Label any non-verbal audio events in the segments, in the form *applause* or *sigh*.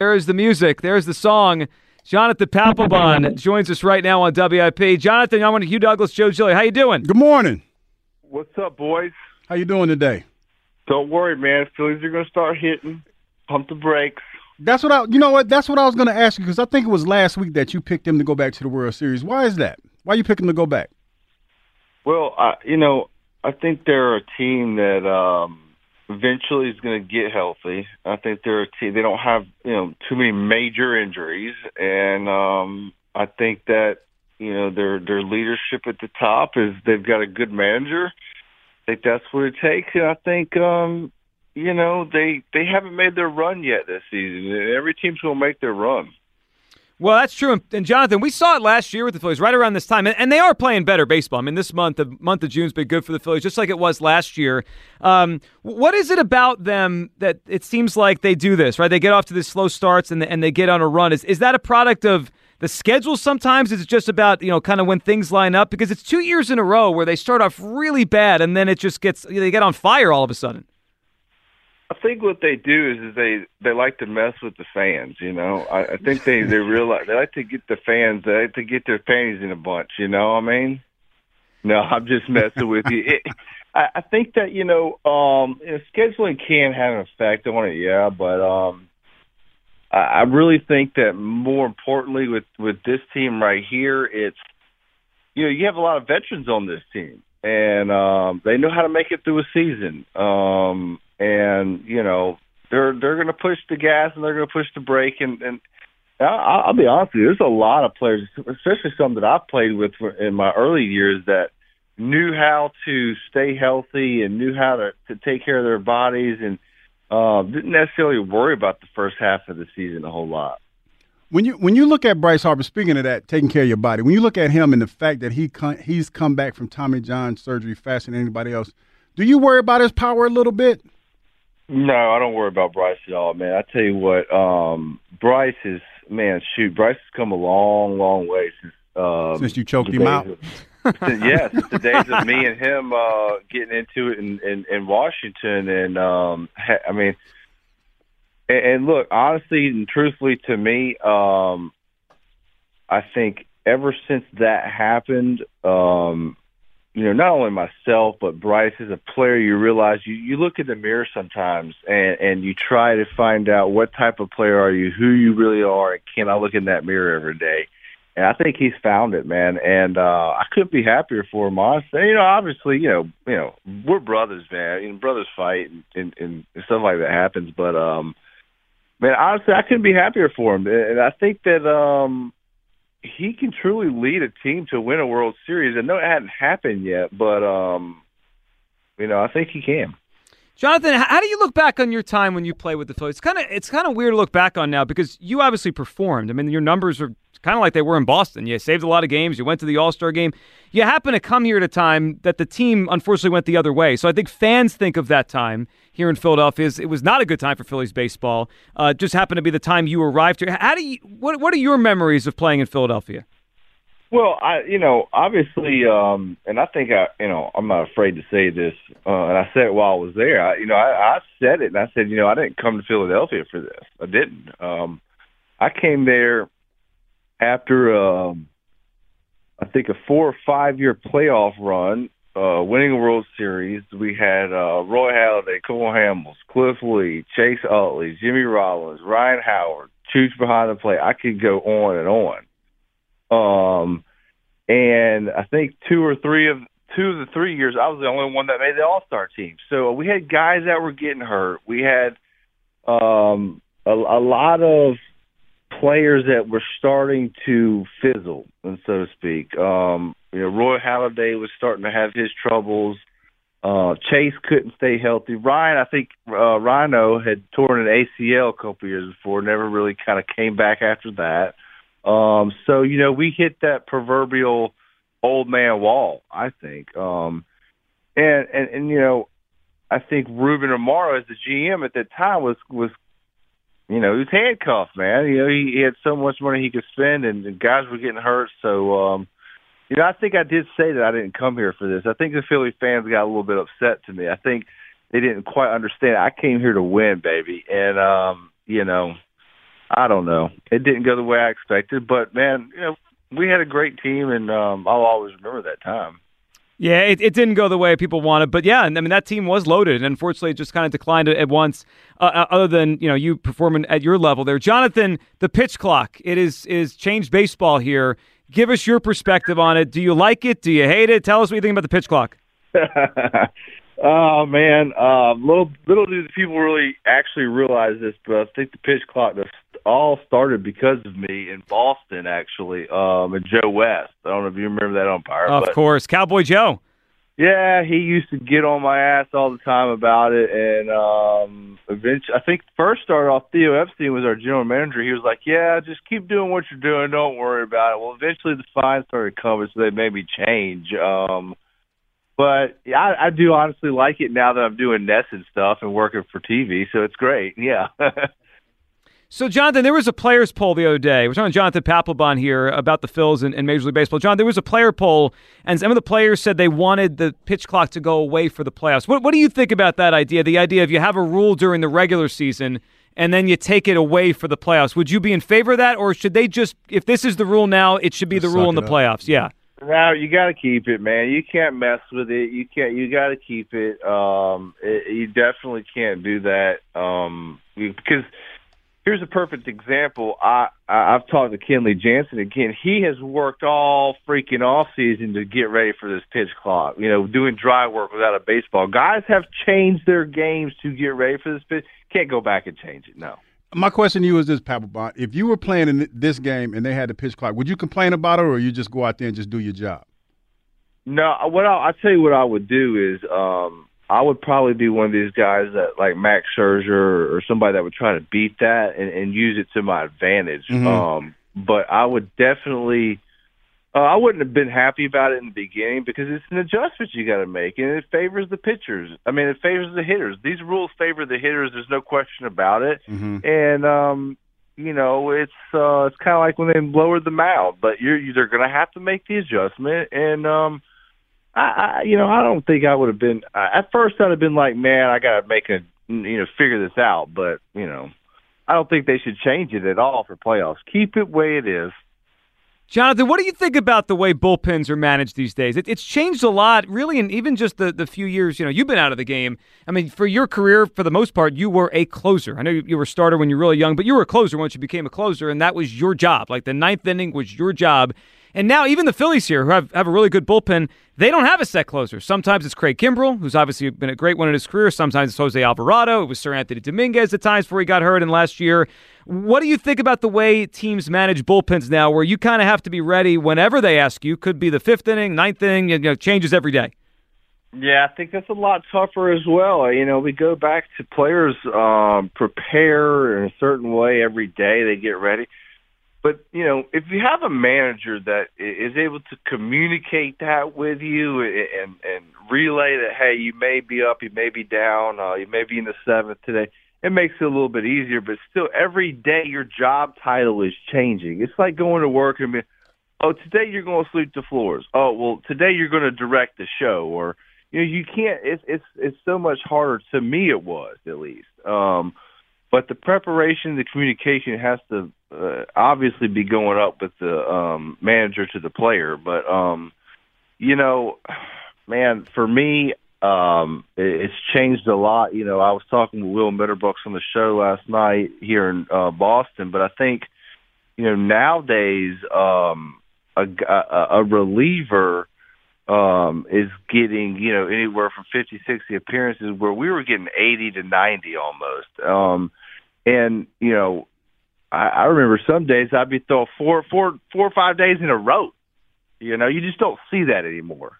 There is the music. There's the song. Jonathan Papelbon joins us right now on WIP. Jonathan, I'm on Hugh Douglas, Joe Giglio. How you doing? Good morning. What's up, boys? How you doing today? Don't worry, man. Phillies are going to start hitting. Pump the brakes. That's what I. You know what? That's what I was going to ask you because I think it was last week that you picked them to go back to the World Series. Why is that? Why you picking them to go back? Well, I, you know, I think they're a team that um, eventually is going to get healthy. I think they're a team. They don't have you know too many major injuries, and um, I think that you know their their leadership at the top is they've got a good manager. I think that's what it takes, and I think um, you know they they haven't made their run yet this season. Every team's going to make their run. Well, that's true. And Jonathan, we saw it last year with the Phillies, right around this time, and they are playing better baseball. I mean, this month, the month of June's been good for the Phillies, just like it was last year. Um, what is it about them that it seems like they do this? Right, they get off to these slow starts and and they get on a run. Is is that a product of the schedule? Sometimes is just about you know kind of when things line up? Because it's two years in a row where they start off really bad and then it just gets they get on fire all of a sudden. I think what they do is, is they they like to mess with the fans. You know, I, I think they they *laughs* realize they like to get the fans. They like to get their panties in a bunch. You know what I mean? No, *laughs* I'm just messing with you. It, I, I think that you know, um, you know, scheduling can have an effect on it. Yeah, but um, I, I really think that more importantly with with this team right here, it's you know you have a lot of veterans on this team, and um, they know how to make it through a season. Um, and you know they're they're going to push the gas and they're going to push the brake and and I'll, I'll be honest with you, there's a lot of players, especially some that I've played with in my early years that knew how to stay healthy and knew how to to take care of their bodies and uh, didn't necessarily worry about the first half of the season a whole lot. When you when you look at Bryce Harper, speaking of that, taking care of your body, when you look at him and the fact that he con- he's come back from Tommy John surgery faster than anybody else, do you worry about his power a little bit? No, I don't worry about Bryce at all, man. I tell you what, um, Bryce is man. Shoot, Bryce has come a long, long way since um, since you choked him out. Of, yes, the days of me and him uh, getting into it in, in, in Washington, and um, ha- I mean, and, and look, honestly and truthfully, to me, um, I think ever since that happened, um, you know, not only myself but Bryce as a player, you realize you you look in the mirror sometimes and and you try to find out what type of player are you, who you really are, and can I look in that mirror every day? And I think he's found it, man. And uh I couldn't be happier for him. Honestly, you know, obviously, you know, you know, we're brothers, man. You know, brothers fight and, and, and stuff like that happens. But um, man, honestly, I couldn't be happier for him. And I think that um, he can truly lead a team to win a World Series. I know it hadn't happened yet, but um, you know, I think he can. Jonathan, how do you look back on your time when you play with the Phillies? It's kind of it's kind of weird to look back on now because you obviously performed. I mean, your numbers are kind of like they were in Boston. You saved a lot of games. You went to the All Star game. You happen to come here at a time that the team unfortunately went the other way. So I think fans think of that time here in Philadelphia as it was not a good time for Phillies baseball. Uh, just happened to be the time you arrived here. How do you? What What are your memories of playing in Philadelphia? Well, I you know obviously, um, and I think I you know I'm not afraid to say this, uh, and I said it while I was there. I, you know, I, I said it, and I said, you know, I didn't come to Philadelphia for this. I didn't. Um, I came there after um, I think a four or five year playoff run, uh, winning a World Series. We had uh, Roy Halladay, Cole Hamels, Cliff Lee, Chase Utley, Jimmy Rollins, Ryan Howard, Chooch behind the plate. I could go on and on. Um, and I think two or three of two of the three years, I was the only one that made the All Star team. So we had guys that were getting hurt. We had um, a, a lot of players that were starting to fizzle, and so to speak. Um, you know, Roy Halladay was starting to have his troubles. Uh, Chase couldn't stay healthy. Ryan, I think uh, Rhino had torn an ACL a couple years before, never really kind of came back after that. Um, so you know, we hit that proverbial old man wall. I think, um, and and and you know, I think Ruben Amaro as the GM at that time was was you know, he was handcuffed, man. You know, he, he had so much money he could spend, and, and guys were getting hurt. So, um, you know, I think I did say that I didn't come here for this. I think the Philly fans got a little bit upset to me. I think they didn't quite understand. I came here to win, baby, and um, you know, I don't know. It didn't go the way I expected, but man, you know, we had a great team, and um, I'll always remember that time. Yeah, it, it didn't go the way people wanted, but yeah, I mean that team was loaded, and unfortunately, it just kind of declined at once. Uh, uh, other than you know you performing at your level there, Jonathan, the pitch clock it is is changed baseball here. Give us your perspective on it. Do you like it? Do you hate it? Tell us what you think about the pitch clock. *laughs* oh man, uh, little little do the people really actually realize this, but I think the pitch clock all started because of me in Boston, actually, um, and Joe West. I don't know if you remember that umpire. Of but, course, Cowboy Joe. Yeah, he used to get on my ass all the time about it, and um, eventually, I think first started off Theo Epstein was our general manager. He was like, "Yeah, just keep doing what you're doing. Don't worry about it." Well, eventually the fines started coming, so they made me change. Um, but yeah, I, I do honestly like it now that I'm doing NESN stuff and working for TV, so it's great. *laughs* Yeah. So, Jonathan, there was a players' poll the other day. We're talking to Jonathan Papelbon here about the Phils and, and, Major League Baseball. John, there was a player poll, and some of the players said they wanted the pitch clock to go away for the playoffs. What, what do you think about that idea? The idea of you have a rule during the regular season and then you take it away for the playoffs. Would you be in favor of that, or should they just, if this is the rule now, it should be the rule in the playoffs? Yeah. No, you got to keep it, man. You can't mess with it. You can't. You got to keep it. Um, it, You definitely can't do that. Um, because here's a perfect example. I, I I've talked to Kenley Jansen again. He has worked all freaking off season to get ready for this pitch clock. You know, doing dry work without a baseball. Guys have changed their games to get ready for this pitch. Can't go back and change it. No. My question to you is this, Papelbon. If you were playing in this game and they had the pitch clock, would you complain about it, or you just go out there and just do your job? No, what I, I tell you what I would do is um, I would probably be one of these guys that like Max Scherzer or somebody that would try to beat that and, and use it to my advantage. Mm-hmm. Um, but I would definitely, uh, I wouldn't have been happy about it in the beginning because it's an adjustment you got to make, and it favors the pitchers. I mean, it favors the hitters. These rules favor the hitters. There's no question about it. Mm-hmm. And um, you know, it's uh, it's kind of like when they lowered the mound, but you're they're going to have to make the adjustment and. um I, I you know, I don't think I would have been. Uh, at first, I'd have been like, man, I got to make a, you know, figure this out. But you know, I don't think they should change it at all for playoffs. Keep it way it is. Jonathan, what do you think about the way bullpens are managed these days? It, it's changed a lot, really, and even just the, the few years you know you've been out of the game. I mean, for your career, for the most part, you were a closer. I know you, you were a starter when you were really young, but you were a closer once you became a closer, and that was your job. Like the ninth inning was your job. And now even the Phillies here, who have, have a really good bullpen, they don't have a set closer. Sometimes it's Craig Kimbrel, who's obviously been a great one in his career. Sometimes it's Jose Alvarado. It was Seranthony Dominguez at times before he got hurt in last year. What do you think about the way teams manage bullpens now, where you kind of have to be ready whenever they ask you? Could be the fifth inning, ninth inning, you know, changes every day. Yeah, I think that's a lot tougher as well. You know, we go back to players um, prepare in a certain way every day. They get ready. But you know, if you have a manager that is able to communicate that with you and and relay that, hey, you may be up, you may be down, uh, you may be in the seventh today, it makes it a little bit easier. But still, every day your job title is changing. It's like going to work and being, oh, today you're going to sweep the floors. Oh, well, today you're going to direct the show, or you know, you can't. It's it's it's so much harder. To me, it was at least. Um, but the preparation, the communication has to uh, obviously be going up with the um, manager to the player. But um, you know, man, for me, um, it, it's changed a lot. You know, I was talking with Will Middlebrooks on the show last night here in uh, Boston, but I think you know nowadays um, a, a, a reliever um, is getting, you know, anywhere from 50, 60 appearances where we were getting 80 to 90 almost. Um, and, you know, I, I remember some days I'd be throwing four, four, four or five days in a row. You know, you just don't see that anymore.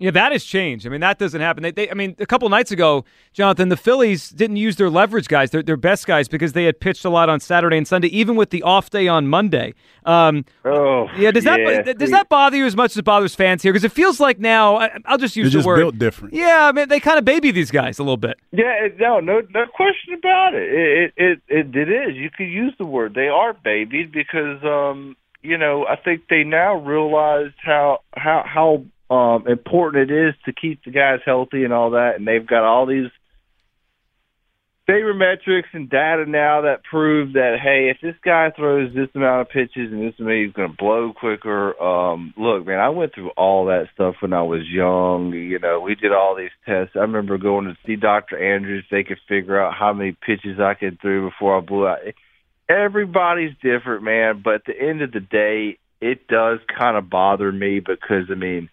Yeah, that has changed. I mean, that doesn't happen. They, they I mean, a couple nights ago, Jonathan, the Phillies didn't use their leverage guys, their, their best guys, because they had pitched a lot on Saturday and Sunday, even with the off day on Monday. Um, oh, yeah. Does yeah. that does that bother you as much as it bothers fans here? Because it feels like now, I, will just use They're the word built different. Yeah, I mean, they kind of baby these guys a little bit. Yeah, no, no, no question about it. It, it, it, it is. You could use the word. They are babied because, um, you know, I think they now realize how how how um, important it is to keep the guys healthy and all that. And they've got all these sabermetrics and data now that prove that hey, if this guy throws this amount of pitches and this many, he's going to blow quicker. Um, look, man, I went through all that stuff when I was young. You know, we did all these tests. I remember going to see Doctor Andrews. They could figure out how many pitches I could throw before I blew out. Everybody's different, man. But at the end of the day, it does kind of bother me because I mean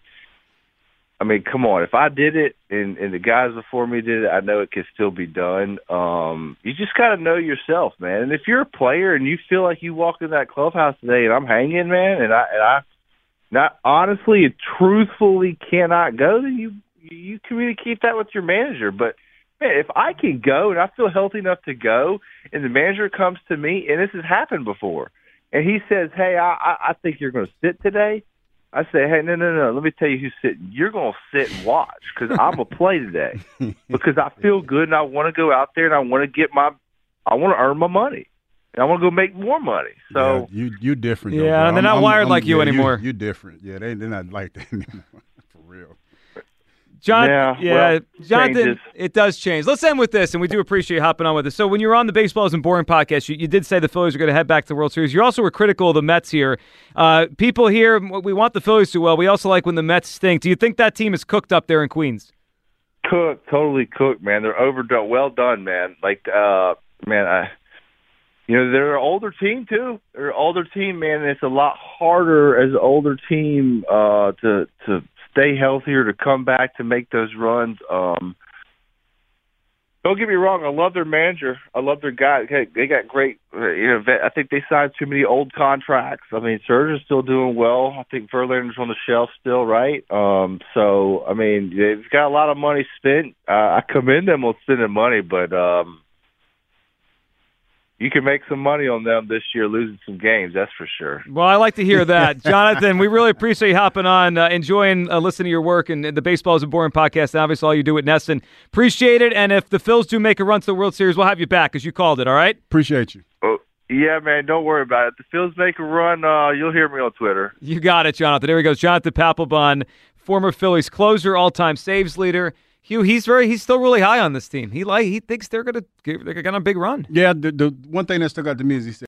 I mean, come on. If I did it and, and the guys before me did it, I know it could still be done. Um, you just got to know yourself, man. And if you're a player and you feel like you walk in that clubhouse today and I'm hanging, man, and I and I not honestly and truthfully cannot go, then you you communicate that with your manager. But man, if I can go and I feel healthy enough to go, and the manager comes to me, and this has happened before, and he says, "Hey, I I think you're going to sit today." I say, hey, no, no, no. Let me tell you who's sitting. You're going to sit and watch because I'm going to play today *laughs* because I feel good and I want to go out there and I want to get my, I want to earn my money. And I want to go make more money. So yeah, you you different. Yeah, bro. and they're not I'm, wired I'm, like you yeah, anymore. You, you different. Yeah, they they're not like that *laughs* anymore. John, yeah, yeah well, Jonathan, changes. it does change. Let's end with this, and we do appreciate you hopping on with us. So, when you were on the Baseball Isn't Boring podcast, you, you did say the Phillies are going to head back to the World Series. You also were critical of the Mets here. Uh, people here, we want the Phillies to well. We also like when the Mets stink. Do you think that team is cooked up there in Queens? cooked, totally cooked, man. They're overdone. Well done, man. Like, uh, man, I, you know, they're an older team too. They're an older team, man. And it's a lot harder as an older team uh, to to stay healthier, to come back, to make those runs. Um, don't get me wrong. I love their manager. I love their guy. They got great. uh, You know, I think they signed too many old contracts. I mean, Scherzer's still doing well. I think Verlander's on the shelf still, right? Um, so I mean, they've got a lot of money spent. Uh, I commend them on spending money, but um, you can make some money on them this year, losing some games. That's for sure. Well, I like to hear that, *laughs* Jonathan. we really appreciate you hopping on, uh, enjoying uh, listening to your work and, and the Baseball Isn't Boring podcast. And obviously, all you do at NESN. Appreciate it. And if the Phils do make a run to the World Series, we'll have you back, as you called it. All right. Appreciate you. Oh, yeah, man. Don't worry about it. If the Phils make a run, uh, you'll hear me on Twitter. You got it, Jonathan. There he goes, Jonathan Papelbon, former Phillies closer, all-time saves leader. Hugh, he's very, he's still really high on this team. He like, he thinks they're gonna, they're gonna a big run. Yeah, the, the one thing that stuck out to me is he said.